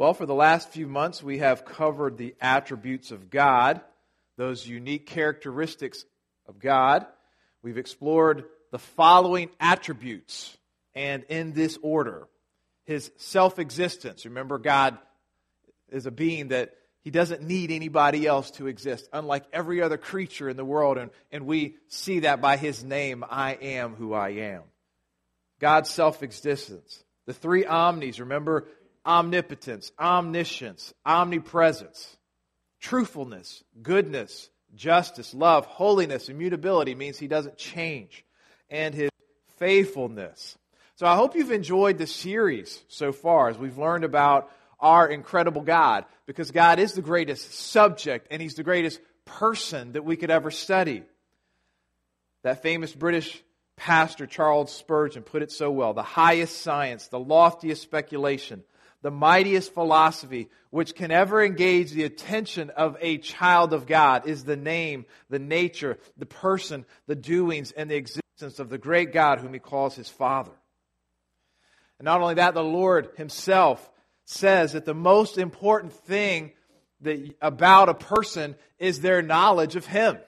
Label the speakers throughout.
Speaker 1: Well, for the last few months, we have covered the attributes of God, those unique characteristics of God. We've explored the following attributes, and in this order His self existence. Remember, God is a being that he doesn't need anybody else to exist, unlike every other creature in the world. And, and we see that by his name, I am who I am. God's self existence. The three omnis, remember omnipotence, omniscience, omnipresence, truthfulness, goodness, justice, love, holiness, immutability means he doesn't change, and his faithfulness. So I hope you've enjoyed the series so far as we've learned about our incredible God because God is the greatest subject and he's the greatest person that we could ever study. That famous British pastor Charles Spurgeon put it so well the highest science, the loftiest speculation, the mightiest philosophy which can ever engage the attention of a child of God is the name, the nature, the person, the doings, and the existence of the great God whom he calls his Father. And not only that, the Lord himself says that the most important thing that, about a person is their knowledge of him.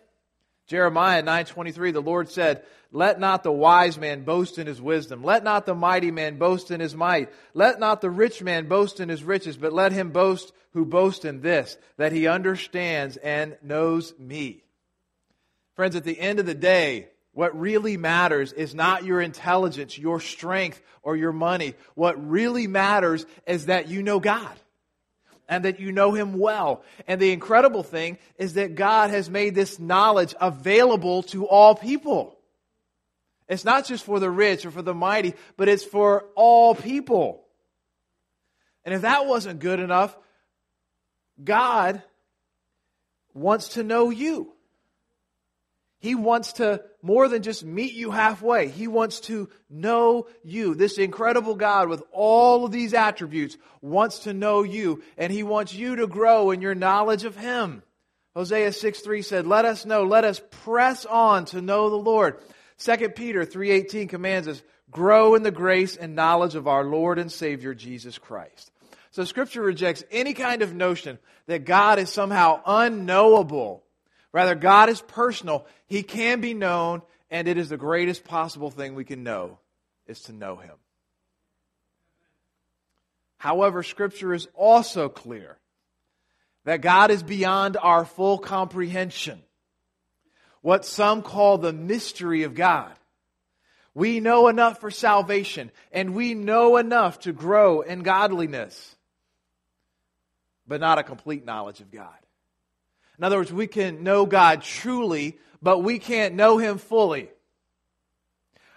Speaker 1: Jeremiah 9:23 the Lord said, "Let not the wise man boast in his wisdom, let not the mighty man boast in his might, let not the rich man boast in his riches, but let him boast who boasts in this, that he understands and knows me." Friends, at the end of the day, what really matters is not your intelligence, your strength, or your money. What really matters is that you know God and that you know Him well. And the incredible thing is that God has made this knowledge available to all people. It's not just for the rich or for the mighty, but it's for all people. And if that wasn't good enough, God wants to know you. He wants to more than just meet you halfway. He wants to know you. This incredible God with all of these attributes wants to know you, and He wants you to grow in your knowledge of Him. Hosea 6 3 said, Let us know, let us press on to know the Lord. 2 Peter 3.18 commands us, grow in the grace and knowledge of our Lord and Savior Jesus Christ. So Scripture rejects any kind of notion that God is somehow unknowable Rather, God is personal. He can be known, and it is the greatest possible thing we can know is to know Him. However, Scripture is also clear that God is beyond our full comprehension. What some call the mystery of God. We know enough for salvation, and we know enough to grow in godliness, but not a complete knowledge of God. In other words, we can know God truly, but we can't know Him fully.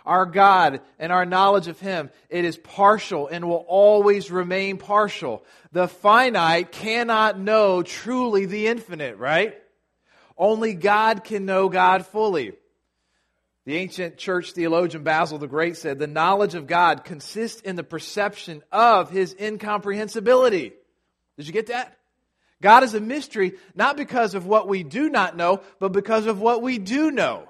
Speaker 1: Our God and our knowledge of Him, it is partial and will always remain partial. The finite cannot know truly the infinite, right? Only God can know God fully. The ancient church theologian Basil the Great said, the knowledge of God consists in the perception of His incomprehensibility. Did you get that? God is a mystery not because of what we do not know, but because of what we do know.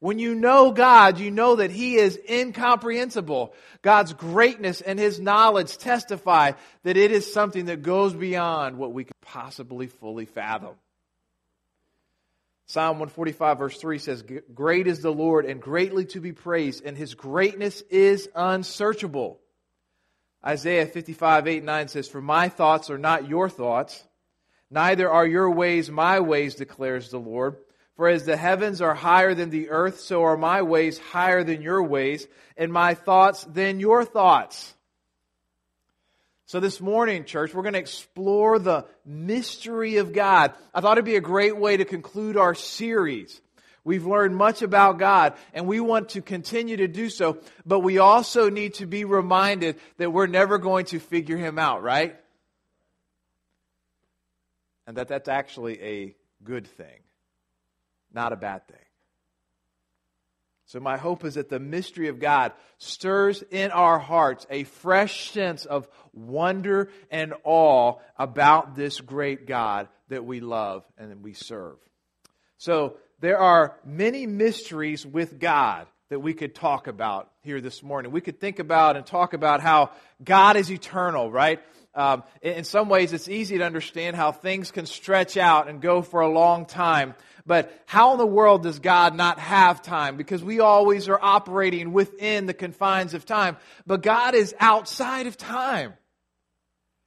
Speaker 1: When you know God, you know that He is incomprehensible. God's greatness and His knowledge testify that it is something that goes beyond what we could possibly fully fathom. Psalm 145, verse 3 says, Great is the Lord and greatly to be praised, and His greatness is unsearchable. Isaiah 55, 8, 9 says, For my thoughts are not your thoughts Neither are your ways my ways, declares the Lord. For as the heavens are higher than the earth, so are my ways higher than your ways, and my thoughts than your thoughts. So this morning, church, we're going to explore the mystery of God. I thought it'd be a great way to conclude our series. We've learned much about God, and we want to continue to do so, but we also need to be reminded that we're never going to figure Him out, right? And that that's actually a good thing, not a bad thing. So, my hope is that the mystery of God stirs in our hearts a fresh sense of wonder and awe about this great God that we love and that we serve. So, there are many mysteries with God. that we could talk about here this morning. We could think about and talk about how God is eternal, right? Um, in some ways, it's easy to understand how things can stretch out and go for a long time. But how in the world does God not have time? Because we always are operating within the confines of time. But God is outside of time.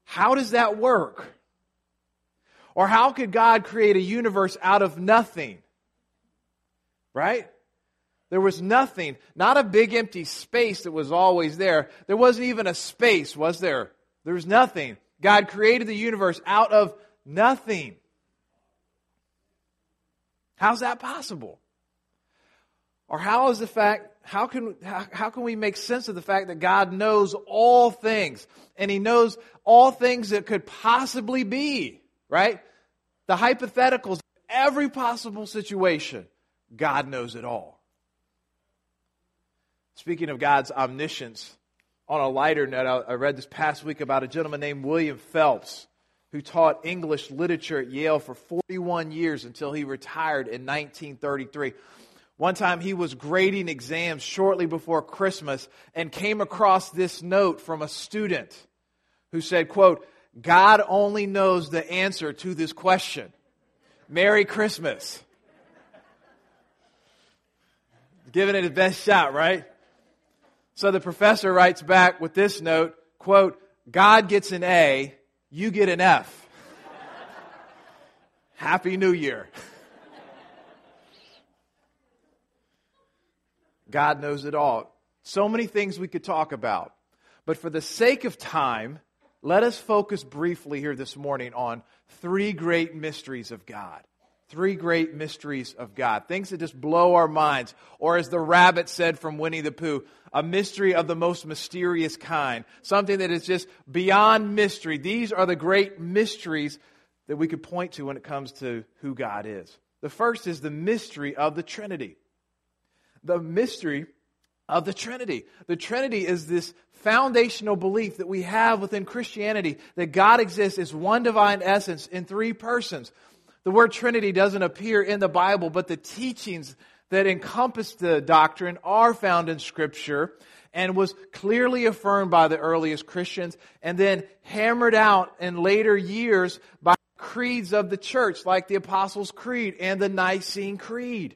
Speaker 1: How does that work? Or how could God create a universe out of nothing? Right? There was nothing, not a big empty space that was always there. There wasn't even a space, was there? There was nothing. God created the universe out of nothing. How's that possible? Or how is the fact, how can, how, how, can we make sense of the fact that God knows all things and He knows all things that could possibly be, right? The hypotheticals, every possible situation, God knows it all. Speaking of God's omniscience, on a lighter note, I read this past week about a gentleman named William Phelps who taught English literature at Yale for 41 years until he retired in 1933. One time he was grading exams shortly before Christmas and came across this note from a student who said, quote, God only knows the answer to this question. Merry Christmas. Giving it his best shot, right? So the professor writes back with this note, quote, God gets an A, you get an F. Happy New Year. God knows it all. So many things we could talk about. But for the sake of time, let us focus briefly here this morning on three great mysteries of God. Three great mysteries of God. Things that just blow our minds. Or as the rabbit said from Winnie the Pooh, a mystery of the most mysterious kind. Something that is just beyond mystery. These are the great mysteries that we could point to when it comes to who God is. The first is the mystery of the Trinity. The mystery of the Trinity. The Trinity is this foundational belief that we have within Christianity that God exists as one divine essence in three persons. The word Trinity doesn't appear in the Bible, but the teachings that encompass the doctrine are found in Scripture and was clearly affirmed by the earliest Christians and then hammered out in later years by creeds of the church, like the Apostles' Creed and the Nicene Creed.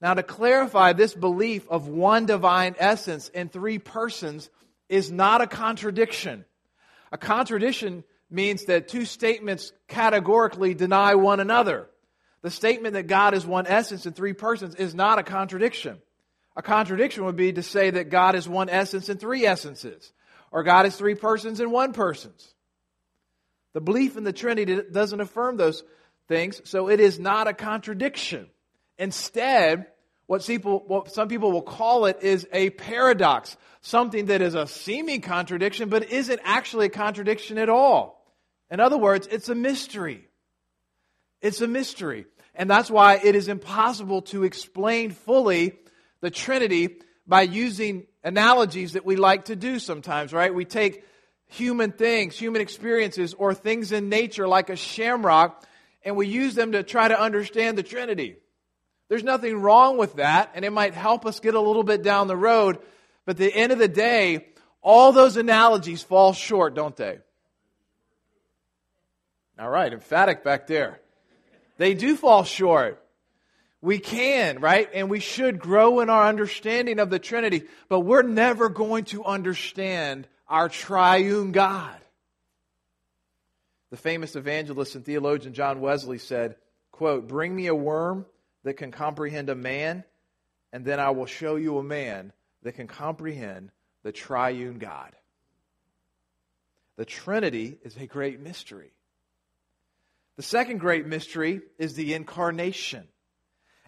Speaker 1: Now, to clarify, this belief of one divine essence in three persons is not a contradiction. A contradiction means that two statements categorically deny one another. The statement that God is one essence in three persons is not a contradiction. A contradiction would be to say that God is one essence in three essences, or God is three persons in one persons. The belief in the Trinity doesn't affirm those things, so it is not a contradiction. Instead, what, people, what some people will call it is a paradox, something that is a seeming contradiction, but isn't actually a contradiction at all. In other words, it's a mystery. It's a mystery. And that's why it is impossible to explain fully the Trinity by using analogies that we like to do sometimes, right? We take human things, human experiences, or things in nature like a shamrock, and we use them to try to understand the Trinity. There's nothing wrong with that, and it might help us get a little bit down the road, but at the end of the day, all those analogies fall short, don't they? All right, emphatic back there. They do fall short. We can, right? And we should grow in our understanding of the Trinity, but we're never going to understand our triune God. The famous evangelist and theologian John Wesley said, quote, Bring me a worm that can comprehend a man, and then I will show you a man that can comprehend the triune God. The Trinity is a great mystery. The second great mystery is the incarnation.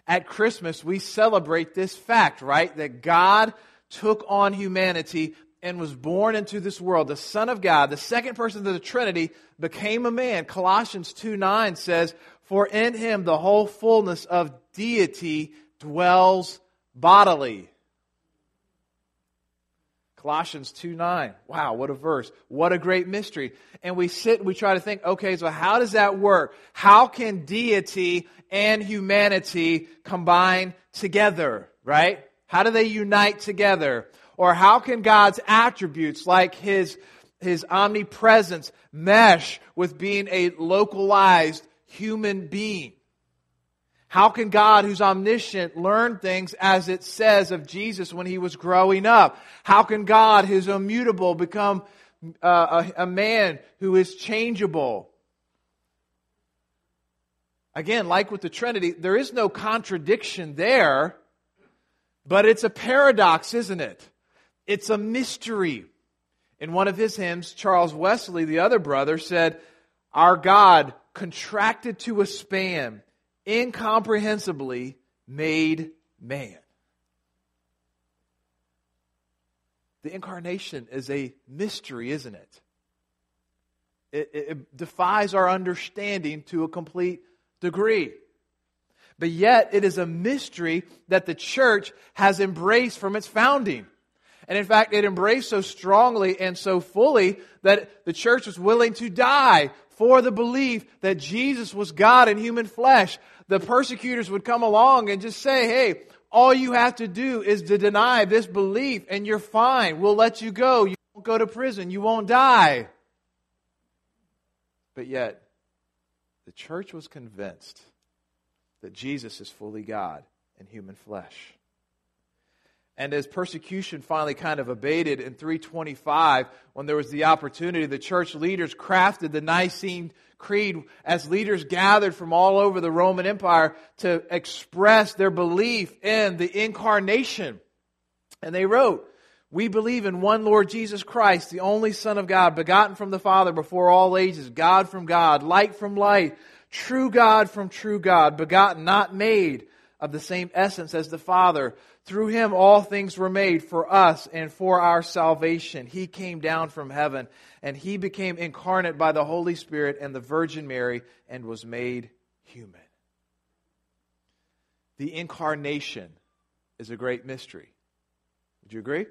Speaker 1: At Christmas, we celebrate this fact, right? That God took on humanity and was born into this world. The Son of God, the second person of the Trinity, became a man. Colossians 2 9 says, For in him the whole fullness of deity dwells bodily. Colossians 2 9. Wow, what a verse. What a great mystery. And we sit and we try to think, okay, so how does that work? How can deity and humanity combine together? right? How do they unite together? Or how can God's attributes like his, his omnipresence mesh with being a localized human being? How can God, who's omniscient, learn things as it says of Jesus when he was growing up? How can God, who's immutable, become uh, a, a man who is changeable? Again, like with the Trinity, there is no contradiction there, but it's a paradox, isn't it? It's a mystery. In one of his hymns, Charles Wesley, the other brother, said, Our God contracted to a span, incomprehensibly made man. The incarnation is a mystery, isn't it? It, it, it defies our understanding to a complete degree. But yet, it is a mystery that the church has embraced from its founding. And in fact, it embraced so strongly and so fully that the church was willing to die for the belief that Jesus was God in human flesh. The persecutors would come along and just say, hey, all you have to do is to deny this belief and you're fine. We'll let you go. You won't go to prison. You won't die. But yet, the church was convinced that Jesus is fully God in human flesh. And as persecution finally kind of abated in 325, when there was the opportunity, the church leaders crafted the Nicene Creed as leaders gathered from all over the Roman Empire to express their belief in the incarnation. And they wrote, We believe in one Lord Jesus Christ, the only Son of God, begotten from the Father before all ages, God from God, light from light, true God from true God, begotten, not made of the same essence as the Father. Through him all things were made for us and for our salvation. He came down from heaven and he became incarnate by the Holy Spirit and the Virgin Mary and was made human. The incarnation is a great mystery. Would you agree?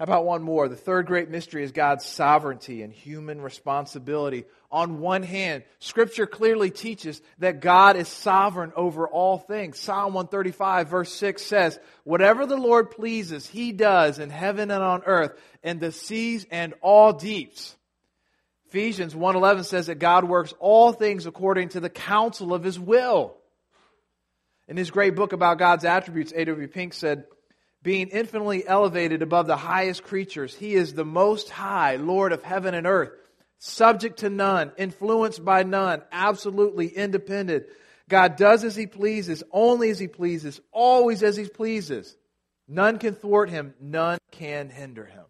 Speaker 1: How about one more? The third great mystery is God's sovereignty and human responsibility. On one hand, Scripture clearly teaches that God is sovereign over all things. Psalm 135, verse 6 says, Whatever the Lord pleases, He does in heaven and on earth, in the seas and all deeps. Ephesians 1.11 says that God works all things according to the counsel of His will. In his great book about God's attributes, A.W. Pink said, being infinitely elevated above the highest creatures. He is the most high Lord of heaven and earth, subject to none, influenced by none, absolutely independent. God does as he pleases, only as he pleases, always as he pleases. None can thwart him, none can hinder him.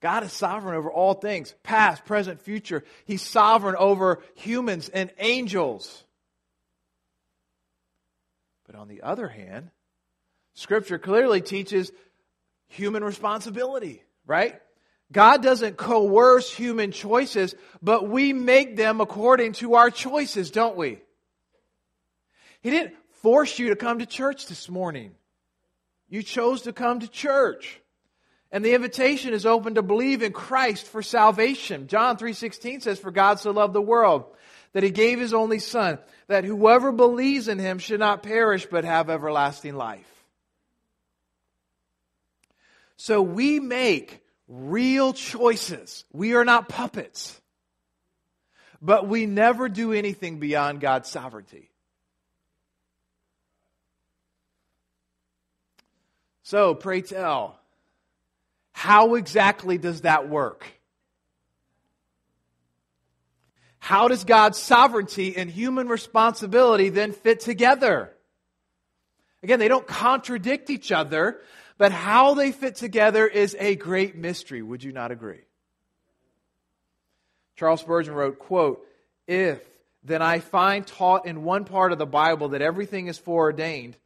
Speaker 1: God is sovereign over all things, past, present, future. He's sovereign over humans and angels. But on the other hand, Scripture clearly teaches human responsibility, right? God doesn't coerce human choices, but we make them according to our choices, don't we? He didn't force you to come to church this morning. You chose to come to church. And the invitation is open to believe in Christ for salvation. John 3:16 says for God so loved the world that he gave his only son that whoever believes in him should not perish but have everlasting life. So we make real choices. We are not puppets. But we never do anything beyond God's sovereignty. So, pray tell, how exactly does that work? How does God's sovereignty and human responsibility then fit together? Again, they don't contradict each other, but how they fit together is a great mystery. Would you not agree? Charles Spurgeon wrote, quote, If then I find taught in one part of the Bible that everything is foreordained,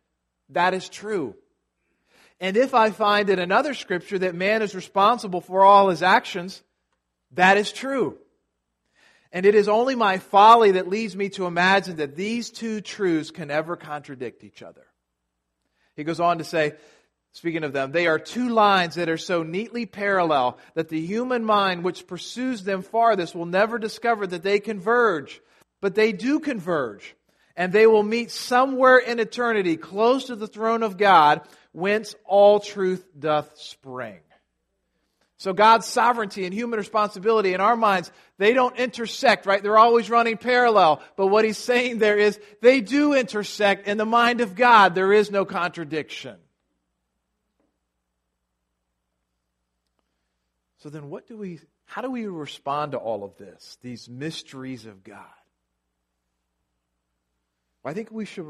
Speaker 1: that is true. And if I find in another scripture that man is responsible for all his actions, that is true. And it is only my folly that leads me to imagine that these two truths can ever contradict each other. He goes on to say, Speaking of them, they are two lines that are so neatly parallel that the human mind which pursues them farthest will never discover that they converge. But they do converge. and they will meet somewhere in eternity close to the throne of God, whence all truth doth spring. So God's sovereignty and human responsibility in our minds, they don't intersect, right? They're always running parallel. But what he's saying there is they do intersect in the mind of God. There is no contradiction. So then what do we how do we respond to all of this? These mysteries of God. Well, I think we should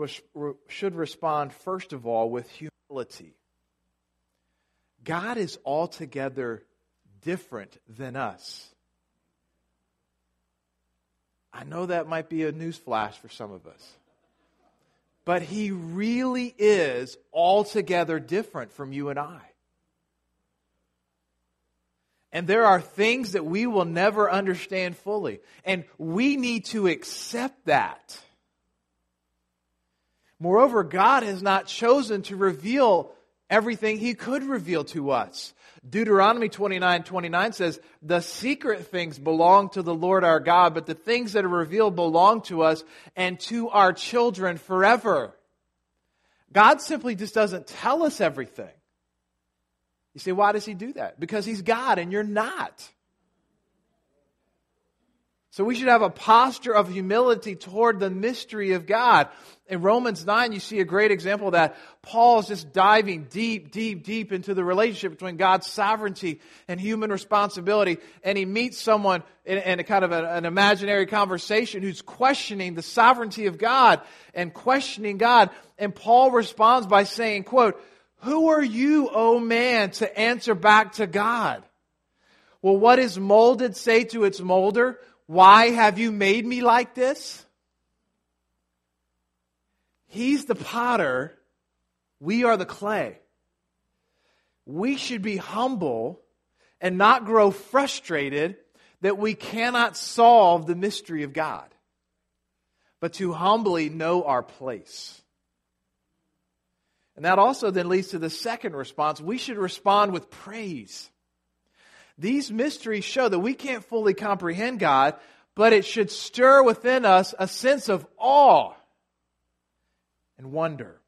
Speaker 1: should respond first of all with humility. God is altogether different than us. I know that might be a newsflash for some of us. But he really is altogether different from you and I. And there are things that we will never understand fully. And we need to accept that. Moreover, God has not chosen to reveal everything he could reveal to us. Deuteronomy 29 29 says, The secret things belong to the Lord our God, but the things that are revealed belong to us and to our children forever. God simply just doesn't tell us everything. You say, why does he do that? Because he's God and you're not. So we should have a posture of humility toward the mystery of God. In Romans 9, you see a great example of that. Paul is just diving deep, deep, deep into the relationship between God's sovereignty and human responsibility. And he meets someone in, in a kind of a, an imaginary conversation who's questioning the sovereignty of God and questioning God. And Paul responds by saying, quote, Who are you, O man, to answer back to God? Will what is molded say to its molder? Why have you made me like this? He's the potter. We are the clay. We should be humble and not grow frustrated that we cannot solve the mystery of God, but to humbly know our place. And that also then leads to the second response. We should respond with praise. These mysteries show that we can't fully comprehend God, but it should stir within us a sense of awe and wonder.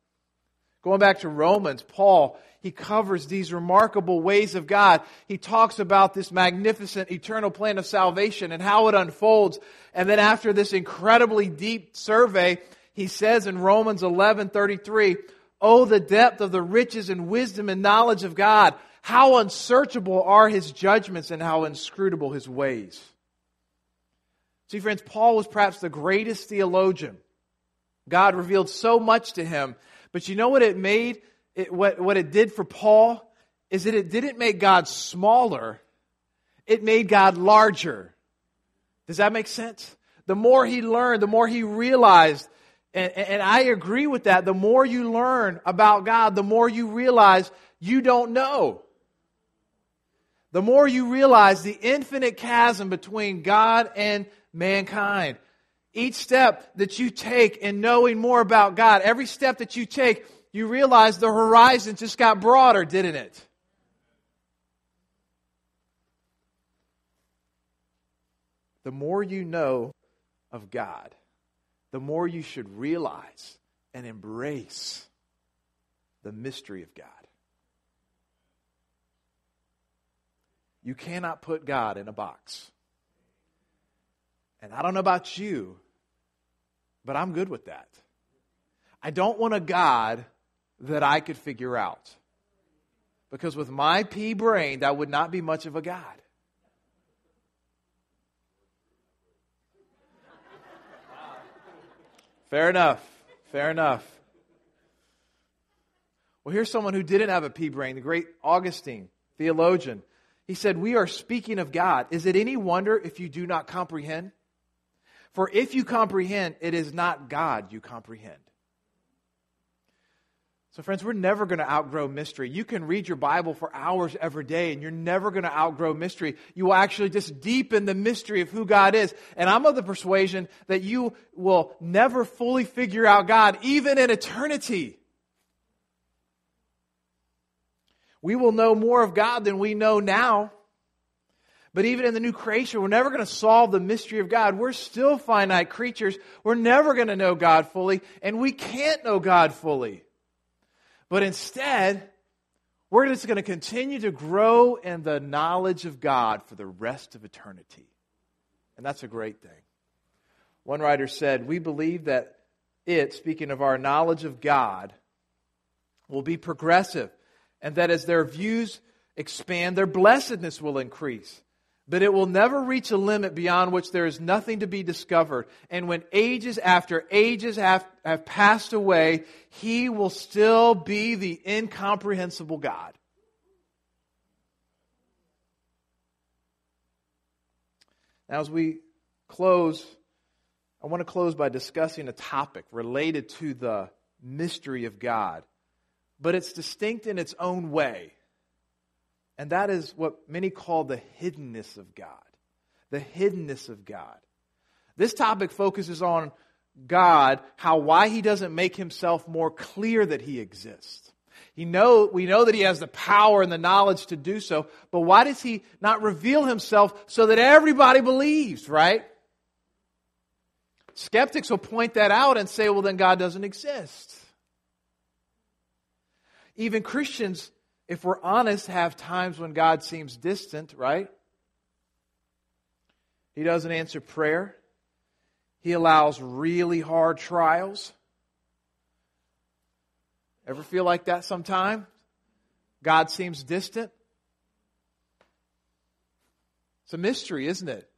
Speaker 1: Going back to Romans, Paul, he covers these remarkable ways of God. He talks about this magnificent eternal plan of salvation and how it unfolds. And then after this incredibly deep survey, he says in Romans 11:33, "Oh the depth of the riches and wisdom and knowledge of God! How unsearchable are his judgments and how inscrutable his ways. See, friends, Paul was perhaps the greatest theologian. God revealed so much to him. But you know what it made? It, what, what it did for Paul is that it didn't make God smaller, it made God larger. Does that make sense? The more he learned, the more he realized, and, and I agree with that, the more you learn about God, the more you realize you don't know the more you realize the infinite chasm between God and mankind. Each step that you take in knowing more about God, every step that you take, you realize the horizon just got broader, didn't it? The more you know of God, the more you should realize and embrace the mystery of God. You cannot put God in a box. And I don't know about you, but I'm good with that. I don't want a God that I could figure out. Because with my pea brain, that would not be much of a God. Fair enough. Fair enough. Well, here's someone who didn't have a pea brain, the great Augustine, theologian. He said, We are speaking of God. Is it any wonder if you do not comprehend? For if you comprehend, it is not God you comprehend. So, friends, we're never going to outgrow mystery. You can read your Bible for hours every day, and you're never going to outgrow mystery. You will actually just deepen the mystery of who God is. And I'm of the persuasion that you will never fully figure out God, even in eternity. We will know more of God than we know now. But even in the new creation, we're never going to solve the mystery of God. We're still finite creatures. We're never going to know God fully, and we can't know God fully. But instead, we're just going to continue to grow in the knowledge of God for the rest of eternity. And that's a great thing. One writer said, We believe that it, speaking of our knowledge of God, will be progressive, and that as their views expand, their blessedness will increase but it will never reach a limit beyond which there is nothing to be discovered. And when ages after ages have, have passed away, he will still be the incomprehensible God. Now, as we close, I want to close by discussing a topic related to the mystery of God, but it's distinct in its own way. And that is what many call the hiddenness of God. The hiddenness of God. This topic focuses on God, how why he doesn't make himself more clear that he exists. He know, we know that he has the power and the knowledge to do so, but why does he not reveal himself so that everybody believes, right? Skeptics will point that out and say, well, then God doesn't exist. Even Christians if we're honest, have times when God seems distant, right? He doesn't answer prayer. He allows really hard trials. Ever feel like that sometime? God seems distant? It's a mystery, isn't it?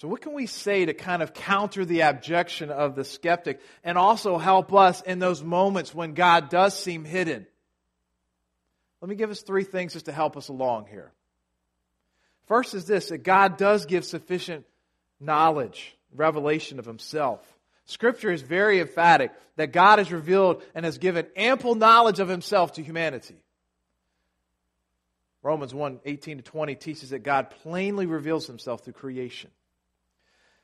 Speaker 1: So, what can we say to kind of counter the objection of the skeptic and also help us in those moments when God does seem hidden? Let me give us three things just to help us along here. First is this that God does give sufficient knowledge, revelation of Himself. Scripture is very emphatic that God has revealed and has given ample knowledge of Himself to humanity. Romans 1 18 to 20 teaches that God plainly reveals Himself through creation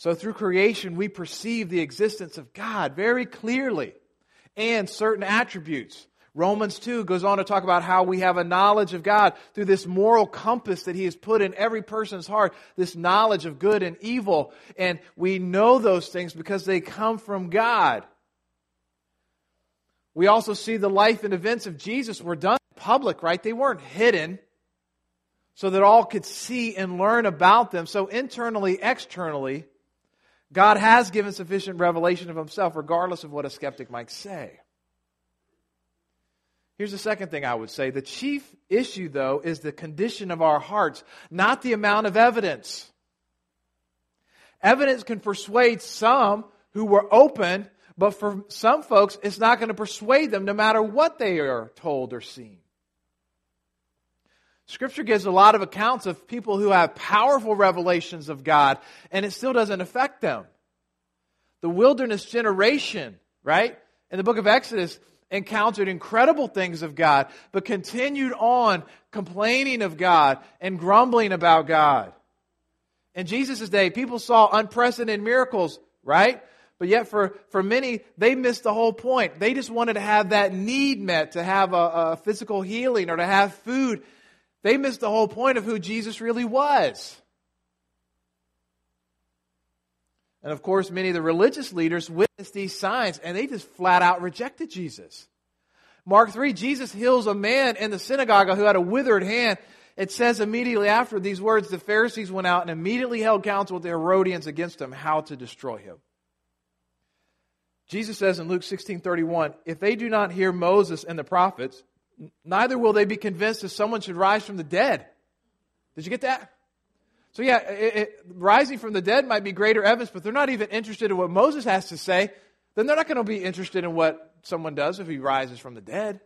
Speaker 1: So through creation, we perceive the existence of God very clearly and certain attributes. Romans 2 goes on to talk about how we have a knowledge of God through this moral compass that He has put in every person's heart, this knowledge of good and evil. And we know those things because they come from God. We also see the life and events of Jesus were done public, right? They weren't hidden so that all could see and learn about them. So internally, externally, God has given sufficient revelation of himself, regardless of what a skeptic might say. Here's the second thing I would say. The chief issue, though, is the condition of our hearts, not the amount of evidence. Evidence can persuade some who were open, but for some folks, it's not going to persuade them no matter what they are told or seen. Scripture gives a lot of accounts of people who have powerful revelations of God, and it still doesn't affect them. The wilderness generation, right, in the book of Exodus, encountered incredible things of God, but continued on complaining of God and grumbling about God. In Jesus' day, people saw unprecedented miracles, right? But yet, for, for many, they missed the whole point. They just wanted to have that need met, to have a, a physical healing or to have food. They missed the whole point of who Jesus really was. And of course, many of the religious leaders witnessed these signs and they just flat out rejected Jesus. Mark 3, Jesus heals a man in the synagogue who had a withered hand. It says immediately after these words, the Pharisees went out and immediately held counsel with the Herodians against him, how to destroy him. Jesus says in Luke 16 31, if they do not hear Moses and the prophets, neither will they be convinced that someone should rise from the dead. Did you get that? So, yeah, it, it, rising from the dead might be greater evidence, but they're not even interested in what Moses has to say. Then they're not going to be interested in what someone does if he rises from the dead.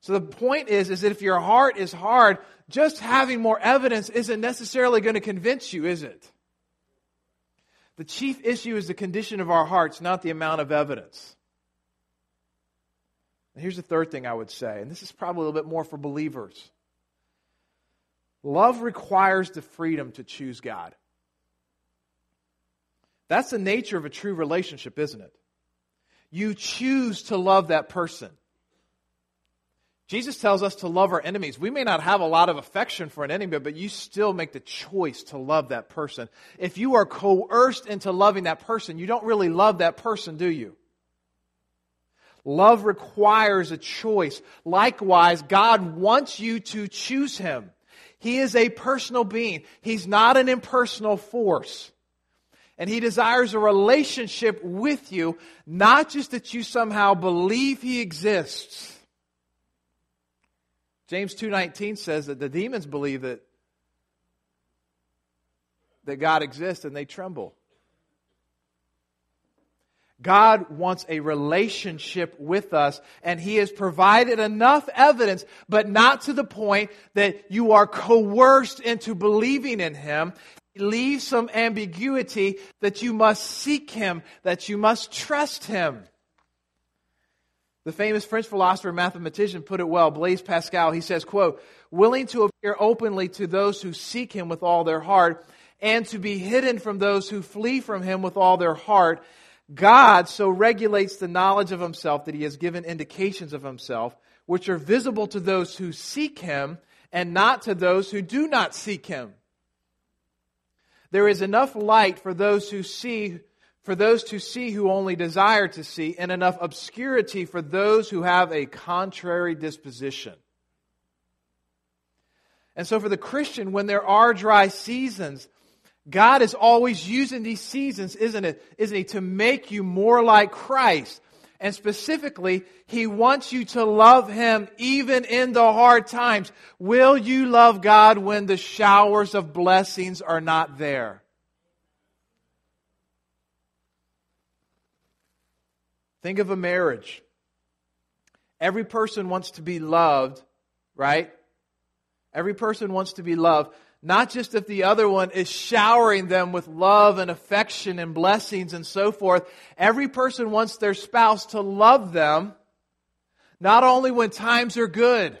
Speaker 1: So the point is, is that if your heart is hard, just having more evidence isn't necessarily going to convince you, is it? The chief issue is the condition of our hearts, not the amount of evidence. And here's the third thing I would say, and this is probably a little bit more for believers. Love requires the freedom to choose God. That's the nature of a true relationship, isn't it? You choose to love that person. Jesus tells us to love our enemies. We may not have a lot of affection for an enemy, but you still make the choice to love that person. If you are coerced into loving that person, you don't really love that person, do you? Love requires a choice. Likewise, God wants you to choose Him. He is a personal being. He's not an impersonal force. And He desires a relationship with you, not just that you somehow believe He exists James 2:19 says that the demons believe that that God exists and they tremble. God wants a relationship with us, and He has provided enough evidence, but not to the point that you are coerced into believing in Him. He leaves some ambiguity that you must seek Him, that you must trust Him. The famous French philosopher and mathematician put it well, Blaise Pascal. He says, quote, willing to appear openly to those who seek him with all their heart and to be hidden from those who flee from him with all their heart. God so regulates the knowledge of himself that he has given indications of himself, which are visible to those who seek him and not to those who do not seek him. There is enough light for those who see for those to see who only desire to see, and enough obscurity for those who have a contrary disposition. And so, for the Christian, when there are dry seasons, God is always using these seasons, isn't it? Isn't He? To make you more like Christ. And specifically, He wants you to love Him even in the hard times. Will you love God when the showers of blessings are not there? Think of a marriage. Every person wants to be loved, right? Every person wants to be loved, not just if the other one is showering them with love and affection and blessings and so forth. Every person wants their spouse to love them, not only when times are good,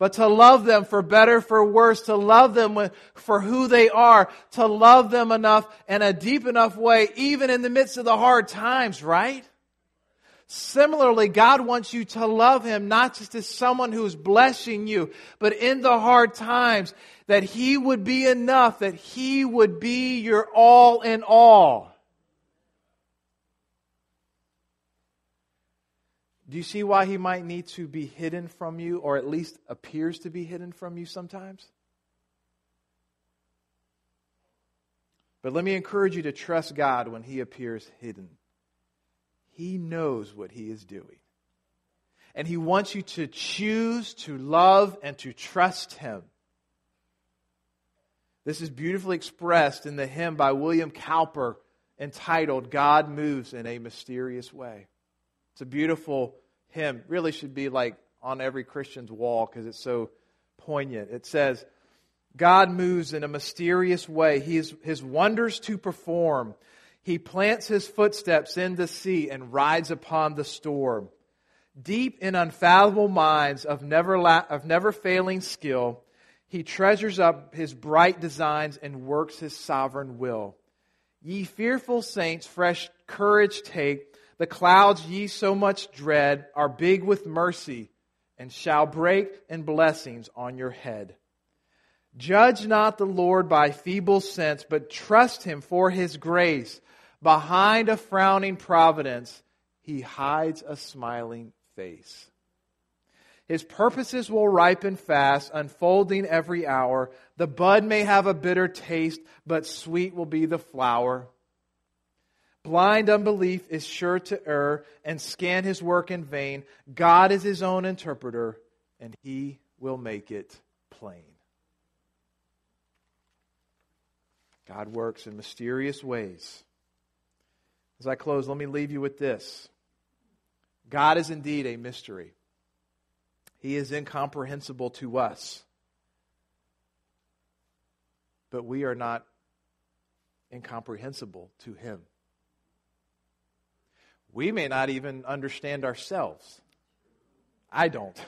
Speaker 1: but to love them for better, for worse, to love them for who they are, to love them enough in a deep enough way, even in the midst of the hard times, right? Similarly, God wants you to love Him not just as someone who's blessing you, but in the hard times, that He would be enough, that He would be your all in all. Do you see why He might need to be hidden from you, or at least appears to be hidden from you sometimes? But let me encourage you to trust God when He appears hidden. He knows what He is doing. And He wants you to choose to love and to trust Him. This is beautifully expressed in the hymn by William Cowper entitled God Moves in a Mysterious Way. It's a beautiful hymn. Really should be like on every Christian's wall because it's so poignant. It says, God moves in a mysterious way. He has his wonders to perform. He plants his footsteps in the sea and rides upon the storm. Deep in unfathomable minds of never, la- of never failing skill, he treasures up his bright designs and works his sovereign will. Ye fearful saints, fresh courage take. The clouds ye so much dread are big with mercy and shall break in blessings on your head. Judge not the Lord by feeble sense, but trust him for his grace. Behind a frowning providence, he hides a smiling face. His purposes will ripen fast, unfolding every hour. The bud may have a bitter taste, but sweet will be the flower. Blind unbelief is sure to err and scan his work in vain. God is his own interpreter, and he will make it plain. God works in mysterious ways. As I close, let me leave you with this God is indeed a mystery. He is incomprehensible to us. But we are not incomprehensible to Him. We may not even understand ourselves. I don't.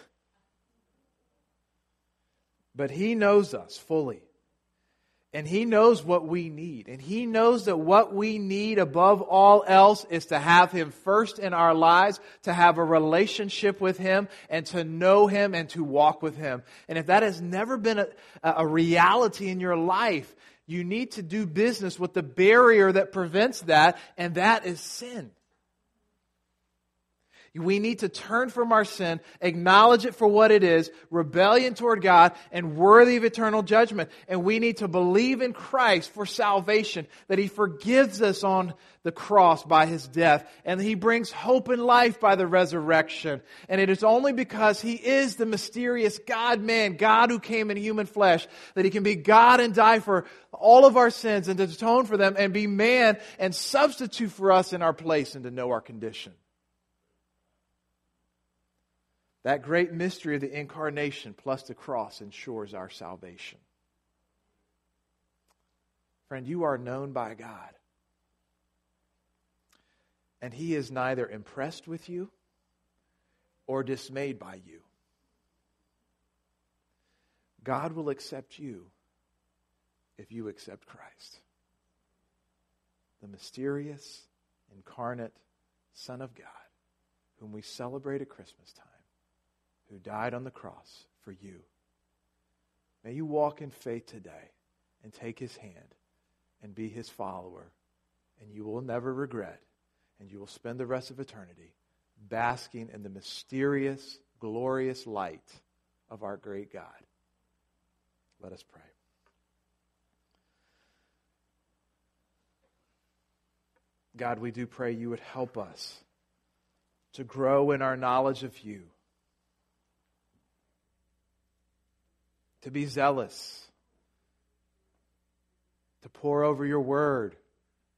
Speaker 1: But He knows us fully. And He knows what we need. And He knows that what we need above all else is to have Him first in our lives, to have a relationship with Him, and to know Him and to walk with Him. And if that has never been a, a reality in your life, you need to do business with the barrier that prevents that, and that is sin. We need to turn from our sin, acknowledge it for what it is, rebellion toward God, and worthy of eternal judgment. And we need to believe in Christ for salvation, that He forgives us on the cross by His death, and He brings hope and life by the resurrection. And it is only because He is the mysterious God man, God who came in human flesh, that He can be God and die for all of our sins and to atone for them and be man and substitute for us in our place and to know our condition. That great mystery of the incarnation plus the cross ensures our salvation. Friend, you are known by God. And He is neither impressed with you or dismayed by you. God will accept you if you accept Christ, the mysterious, incarnate Son of God, whom we celebrate at Christmas time who died on the cross for you. May you walk in faith today and take his hand and be his follower, and you will never regret, and you will spend the rest of eternity basking in the mysterious, glorious light of our great God. Let us pray. God, we do pray you would help us to grow in our knowledge of you to be zealous, to pore over your word,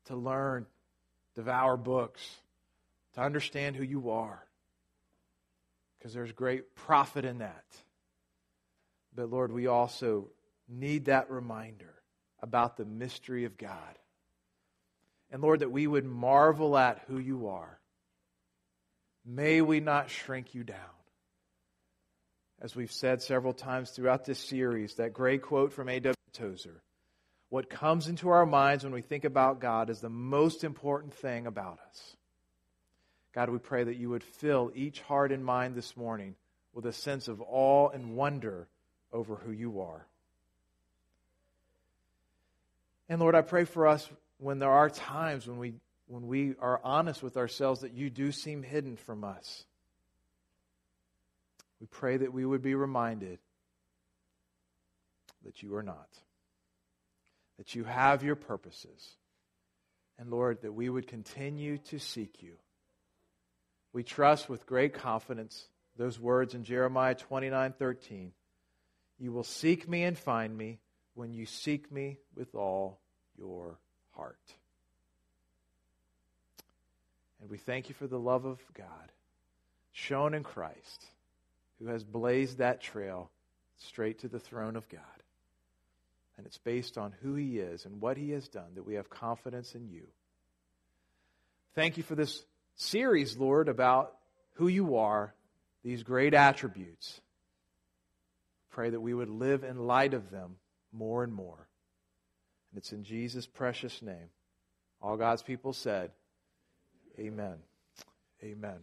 Speaker 1: to learn, devour books, to understand who you are. Because there's great profit in that. But Lord, we also need that reminder about the mystery of God. And Lord, that we would marvel at who you are. May we not shrink you down as we've said several times throughout this series, that great quote from A.W. Tozer What comes into our minds when we think about God is the most important thing about us. God, we pray that you would fill each heart and mind this morning with a sense of awe and wonder over who you are. And Lord, I pray for us when there are times when we, when we are honest with ourselves that you do seem hidden from us. We pray that we would be reminded that you are not, that you have your purposes. And Lord, that we would continue to seek you. We trust with great confidence those words in Jeremiah 29 13. You will seek me and find me when you seek me with all your heart. And we thank you for the love of God shown in Christ who has blazed that trail straight to the throne of God. And it's based on who he is and what he has done that we have confidence in you. Thank you for this series, Lord, about who you are, these great attributes. Pray that we would live in light of them more and more. And it's in Jesus' precious name. All God's people said, Amen. Amen.